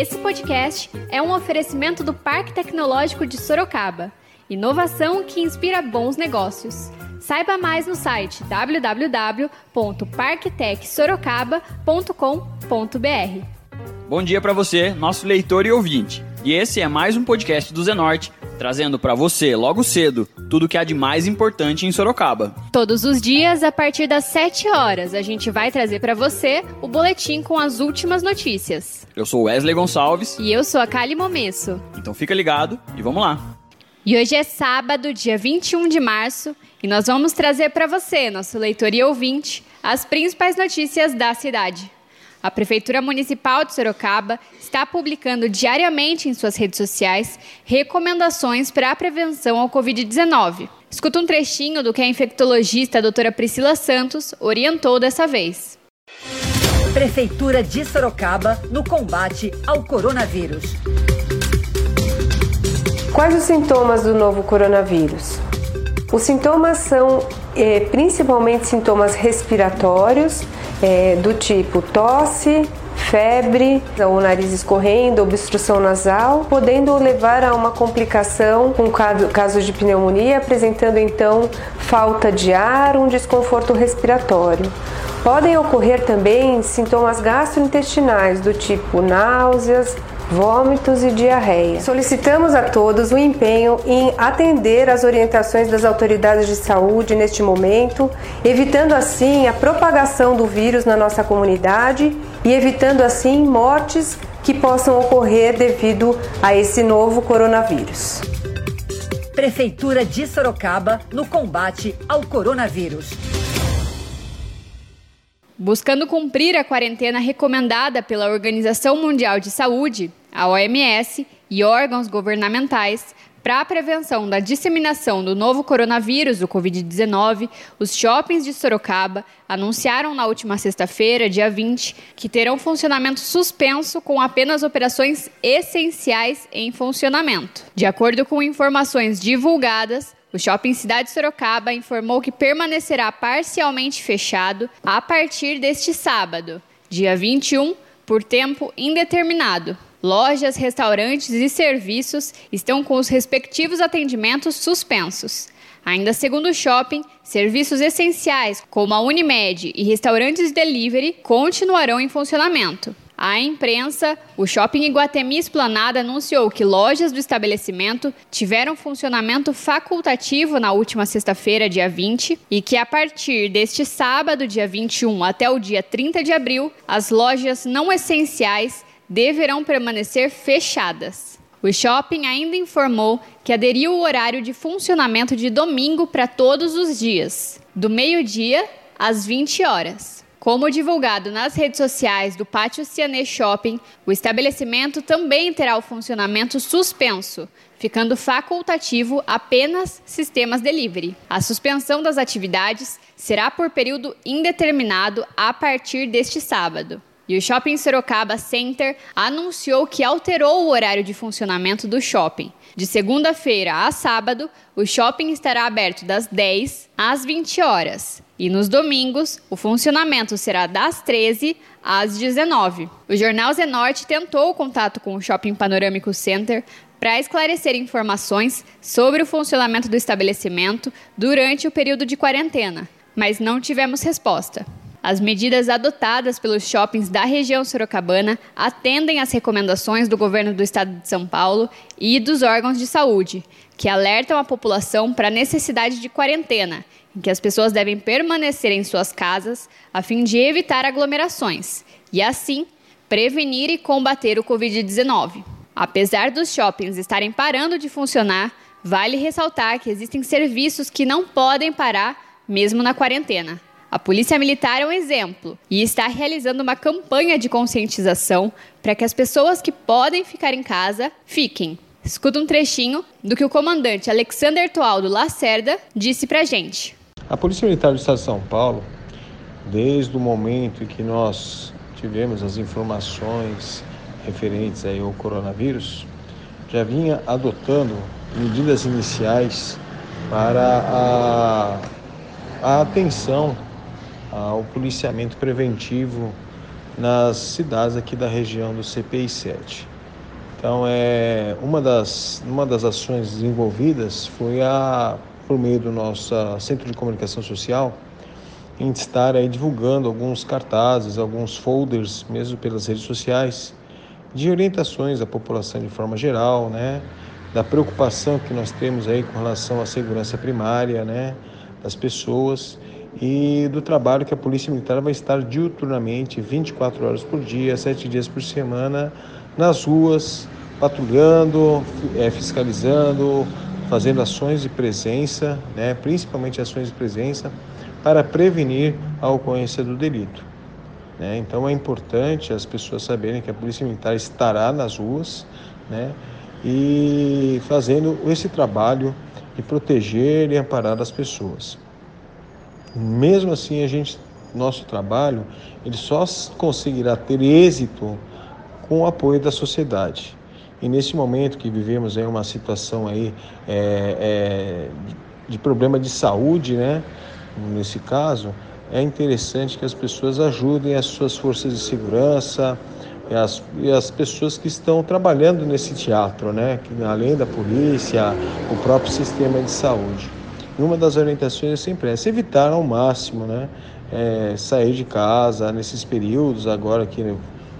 Esse podcast é um oferecimento do Parque Tecnológico de Sorocaba. Inovação que inspira bons negócios. Saiba mais no site www.parktecsorocaba.com.br. Bom dia para você, nosso leitor e ouvinte. E esse é mais um podcast do Zenorte, trazendo para você, logo cedo, tudo o que há de mais importante em Sorocaba. Todos os dias, a partir das 7 horas, a gente vai trazer para você o boletim com as últimas notícias. Eu sou Wesley Gonçalves. E eu sou a Kali Momesso. Então fica ligado e vamos lá. E hoje é sábado, dia 21 de março, e nós vamos trazer para você, nosso leitor e ouvinte, as principais notícias da cidade. A Prefeitura Municipal de Sorocaba está publicando diariamente em suas redes sociais recomendações para a prevenção ao Covid-19. Escuta um trechinho do que a infectologista a doutora Priscila Santos orientou dessa vez. Prefeitura de Sorocaba no combate ao coronavírus. Quais os sintomas do novo coronavírus? Os sintomas são eh, principalmente sintomas respiratórios, eh, do tipo tosse, febre, o nariz escorrendo, obstrução nasal, podendo levar a uma complicação com casos de pneumonia, apresentando então falta de ar, um desconforto respiratório. Podem ocorrer também sintomas gastrointestinais do tipo náuseas, vômitos e diarreia. Solicitamos a todos o empenho em atender às orientações das autoridades de saúde neste momento, evitando assim a propagação do vírus na nossa comunidade e evitando assim mortes que possam ocorrer devido a esse novo coronavírus. Prefeitura de Sorocaba no combate ao coronavírus. Buscando cumprir a quarentena recomendada pela Organização Mundial de Saúde, a OMS, e órgãos governamentais, para a prevenção da disseminação do novo coronavírus, o Covid-19, os shoppings de Sorocaba anunciaram na última sexta-feira, dia 20, que terão funcionamento suspenso com apenas operações essenciais em funcionamento. De acordo com informações divulgadas, o Shopping Cidade Sorocaba informou que permanecerá parcialmente fechado a partir deste sábado, dia 21, por tempo indeterminado. Lojas, restaurantes e serviços estão com os respectivos atendimentos suspensos. Ainda segundo o shopping, serviços essenciais como a Unimed e restaurantes de delivery continuarão em funcionamento. A imprensa, o Shopping Iguatemi Esplanada anunciou que lojas do estabelecimento tiveram funcionamento facultativo na última sexta-feira, dia 20, e que a partir deste sábado, dia 21, até o dia 30 de abril, as lojas não essenciais deverão permanecer fechadas. O shopping ainda informou que aderiu o horário de funcionamento de domingo para todos os dias, do meio-dia às 20 horas. Como divulgado nas redes sociais do Pátio Cianê Shopping, o estabelecimento também terá o funcionamento suspenso, ficando facultativo apenas sistemas delivery. A suspensão das atividades será por período indeterminado a partir deste sábado. E o Shopping Sorocaba Center anunciou que alterou o horário de funcionamento do shopping. De segunda-feira a sábado, o shopping estará aberto das 10 às 20 horas. E nos domingos, o funcionamento será das 13 às 19. O Jornal Zenorte tentou o contato com o Shopping Panorâmico Center para esclarecer informações sobre o funcionamento do estabelecimento durante o período de quarentena, mas não tivemos resposta. As medidas adotadas pelos shoppings da região sorocabana atendem às recomendações do governo do estado de São Paulo e dos órgãos de saúde, que alertam a população para a necessidade de quarentena, em que as pessoas devem permanecer em suas casas a fim de evitar aglomerações e, assim, prevenir e combater o Covid-19. Apesar dos shoppings estarem parando de funcionar, vale ressaltar que existem serviços que não podem parar mesmo na quarentena. A Polícia Militar é um exemplo e está realizando uma campanha de conscientização para que as pessoas que podem ficar em casa fiquem. Escuta um trechinho do que o comandante Alexander Toaldo Lacerda disse para gente. A Polícia Militar do Estado de São Paulo, desde o momento em que nós tivemos as informações referentes aí ao coronavírus, já vinha adotando medidas iniciais para a, a atenção ao policiamento preventivo nas cidades aqui da região do CPI 7. Então, é, uma, das, uma das ações desenvolvidas foi a, por meio do nosso Centro de Comunicação Social, em estar aí divulgando alguns cartazes, alguns folders, mesmo pelas redes sociais, de orientações à população de forma geral, né? Da preocupação que nós temos aí com relação à segurança primária, né? Das pessoas e do trabalho que a Polícia Militar vai estar diuturnamente, 24 horas por dia, 7 dias por semana, nas ruas, patrulhando, é, fiscalizando, fazendo ações de presença, né, principalmente ações de presença, para prevenir a ocorrência do delito. Né? Então é importante as pessoas saberem que a Polícia Militar estará nas ruas né, e fazendo esse trabalho de proteger e amparar as pessoas. Mesmo assim, a gente, nosso trabalho, ele só conseguirá ter êxito com o apoio da sociedade. E nesse momento que vivemos aí uma situação aí é, é, de problema de saúde, né? Nesse caso, é interessante que as pessoas ajudem as suas forças de segurança e as, e as pessoas que estão trabalhando nesse teatro, né? Que, além da polícia, o próprio sistema de saúde. E uma das orientações é sempre essa, evitar ao máximo, né? É, sair de casa nesses períodos agora que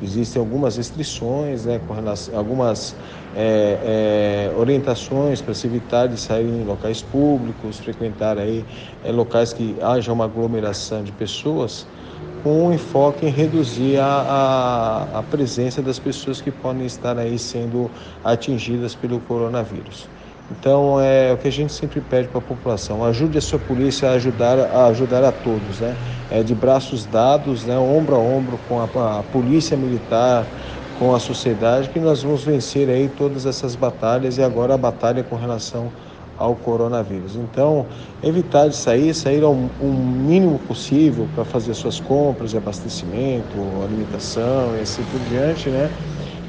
Existem algumas restrições, né, com relação, algumas é, é, orientações para se evitar de sair em locais públicos, frequentar aí é, locais que haja uma aglomeração de pessoas, com um enfoque em reduzir a, a, a presença das pessoas que podem estar aí sendo atingidas pelo coronavírus. Então é o que a gente sempre pede para a população: ajude a sua polícia a ajudar a ajudar a todos, né? É de braços dados, né? Ombro a ombro com a, a polícia militar, com a sociedade, que nós vamos vencer aí todas essas batalhas e agora a batalha com relação ao coronavírus. Então, evitar de sair, sair ao um mínimo possível para fazer suas compras abastecimento, alimentação e assim por diante, né?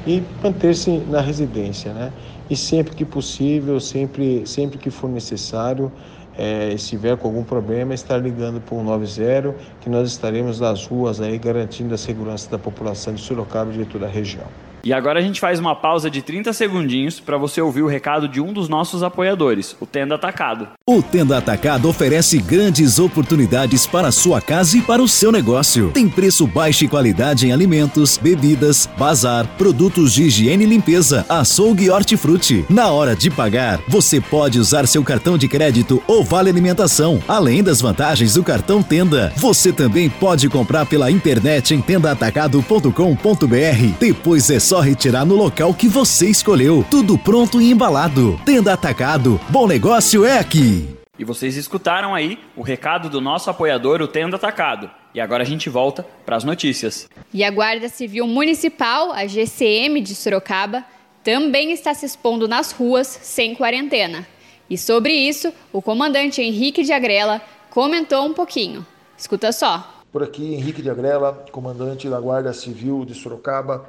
E manter-se na residência, né? E sempre que possível, sempre, sempre que for necessário, é, estiver com algum problema, estar ligando para o 90, que nós estaremos nas ruas aí garantindo a segurança da população de Sorocaba e de toda a região. E agora a gente faz uma pausa de 30 segundinhos para você ouvir o recado de um dos nossos apoiadores, o Tenda Atacado. O Tenda Atacado oferece grandes oportunidades para a sua casa e para o seu negócio. Tem preço baixo e qualidade em alimentos, bebidas, bazar, produtos de higiene e limpeza, açougue e hortifruti. Na hora de pagar, você pode usar seu cartão de crédito ou vale alimentação, além das vantagens do cartão Tenda. Você também pode comprar pela internet em tendaatacado.com.br. Depois é só retirar no local que você escolheu. Tudo pronto e embalado. Tenda Atacado. Bom negócio é aqui. E vocês escutaram aí o recado do nosso apoiador, o Tenda Atacado. E agora a gente volta para as notícias. E a Guarda Civil Municipal, a GCM de Sorocaba, também está se expondo nas ruas sem quarentena. E sobre isso, o comandante Henrique de Agrela comentou um pouquinho. Escuta só. Por aqui, Henrique de Agrela, comandante da Guarda Civil de Sorocaba.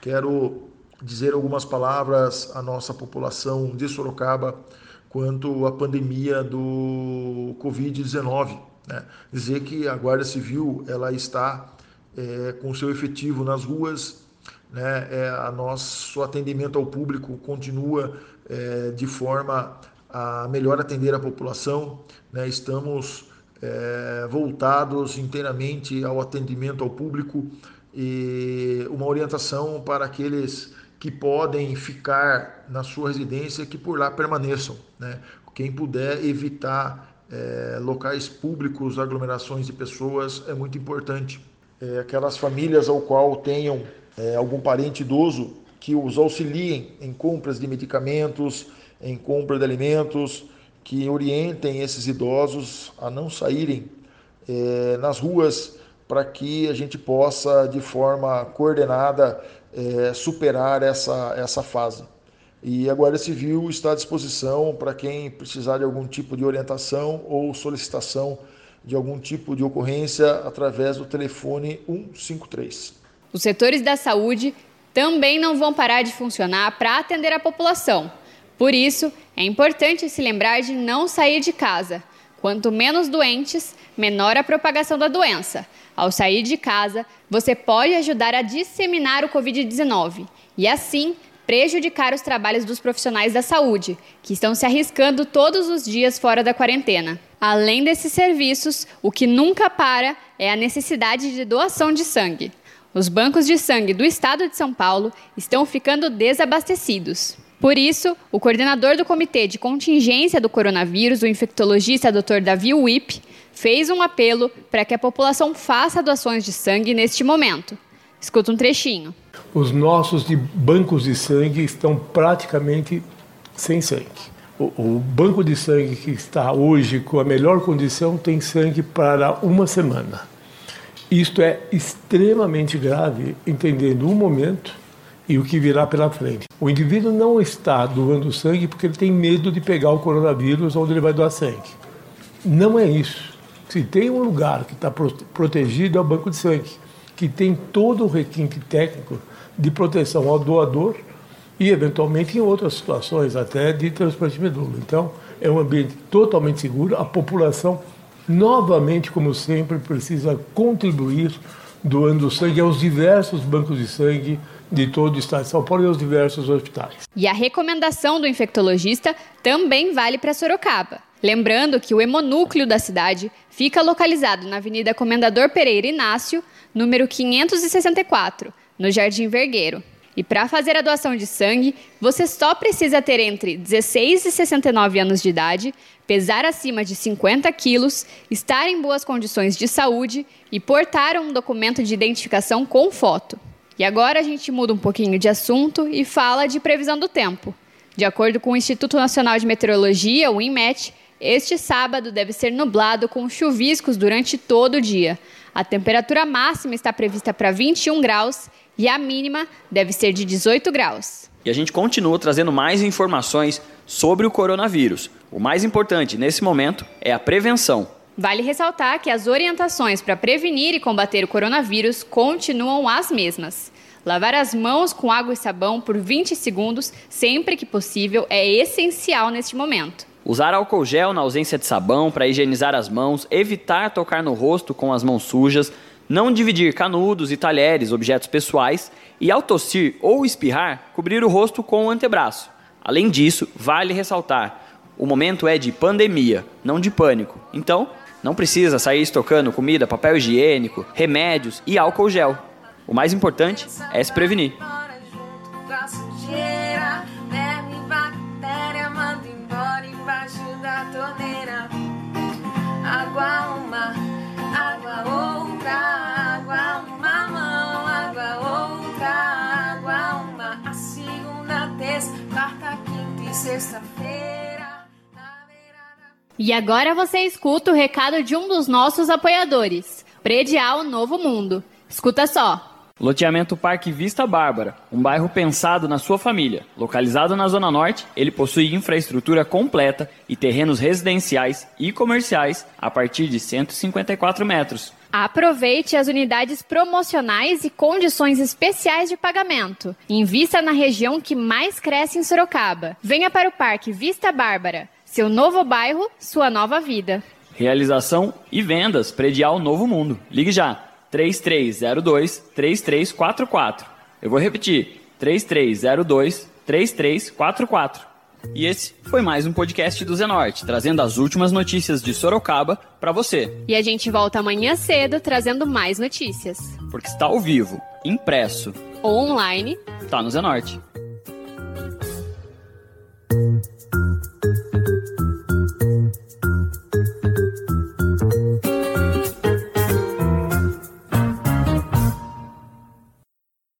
Quero dizer algumas palavras à nossa população de Sorocaba quanto à pandemia do Covid-19. Né? Dizer que a Guarda Civil ela está é, com seu efetivo nas ruas, né? É, a nosso atendimento ao público continua é, de forma a melhor atender a população. Né? Estamos é, voltados inteiramente ao atendimento ao público e uma orientação para aqueles que podem ficar na sua residência que por lá permaneçam. Né? Quem puder evitar é, locais públicos, aglomerações de pessoas é muito importante. É, aquelas famílias ao qual tenham é, algum parente idoso que os auxiliem em compras de medicamentos, em compra de alimentos, que orientem esses idosos a não saírem nas ruas para que a gente possa, de forma coordenada, é, superar essa, essa fase. E a Guarda Civil está à disposição para quem precisar de algum tipo de orientação ou solicitação de algum tipo de ocorrência através do telefone 153. Os setores da saúde também não vão parar de funcionar para atender a população. Por isso, é importante se lembrar de não sair de casa. Quanto menos doentes, menor a propagação da doença. Ao sair de casa, você pode ajudar a disseminar o Covid-19 e, assim, prejudicar os trabalhos dos profissionais da saúde, que estão se arriscando todos os dias fora da quarentena. Além desses serviços, o que nunca para é a necessidade de doação de sangue. Os bancos de sangue do estado de São Paulo estão ficando desabastecidos. Por isso, o coordenador do Comitê de Contingência do Coronavírus, o infectologista Dr. Davi Wip, fez um apelo para que a população faça doações de sangue neste momento. Escuta um trechinho. Os nossos de bancos de sangue estão praticamente sem sangue. O, o banco de sangue que está hoje com a melhor condição tem sangue para uma semana. Isto é extremamente grave, entendendo o momento e o que virá pela frente. O indivíduo não está doando sangue porque ele tem medo de pegar o coronavírus onde ele vai doar sangue. Não é isso. Se tem um lugar que está protegido é o banco de sangue, que tem todo o requinte técnico de proteção ao doador e, eventualmente, em outras situações, até de transplante de medula. Então, é um ambiente totalmente seguro. A população, novamente, como sempre, precisa contribuir doando sangue aos diversos bancos de sangue de todo o estado de São Paulo e aos diversos hospitais. E a recomendação do infectologista também vale para Sorocaba. Lembrando que o hemonúcleo da cidade fica localizado na Avenida Comendador Pereira Inácio, número 564, no Jardim Vergueiro. E para fazer a doação de sangue, você só precisa ter entre 16 e 69 anos de idade, pesar acima de 50 quilos, estar em boas condições de saúde e portar um documento de identificação com foto. E agora a gente muda um pouquinho de assunto e fala de previsão do tempo. De acordo com o Instituto Nacional de Meteorologia, o INMET, este sábado deve ser nublado com chuviscos durante todo o dia. A temperatura máxima está prevista para 21 graus e a mínima deve ser de 18 graus. E a gente continua trazendo mais informações sobre o coronavírus. O mais importante nesse momento é a prevenção. Vale ressaltar que as orientações para prevenir e combater o coronavírus continuam as mesmas. Lavar as mãos com água e sabão por 20 segundos, sempre que possível, é essencial neste momento. Usar álcool gel na ausência de sabão para higienizar as mãos, evitar tocar no rosto com as mãos sujas, não dividir canudos e talheres, objetos pessoais, e ao tossir ou espirrar, cobrir o rosto com o antebraço. Além disso, vale ressaltar: o momento é de pandemia, não de pânico. Então, não precisa sair estocando comida, papel higiênico, remédios e álcool gel. O mais importante é se prevenir. Sexta-feira. E agora você escuta o recado de um dos nossos apoiadores, Predial Novo Mundo. Escuta só. Loteamento Parque Vista Bárbara, um bairro pensado na sua família. Localizado na Zona Norte, ele possui infraestrutura completa e terrenos residenciais e comerciais a partir de 154 metros. Aproveite as unidades promocionais e condições especiais de pagamento. Invista na região que mais cresce em Sorocaba. Venha para o Parque Vista Bárbara. Seu novo bairro, sua nova vida. Realização e vendas Predial Novo Mundo. Ligue já 3302 3344. Eu vou repetir 3302 3344. E esse foi mais um podcast do Zenorte, trazendo as últimas notícias de Sorocaba para você. E a gente volta amanhã cedo trazendo mais notícias. Porque está ao vivo, impresso ou online, tá no Zenorte.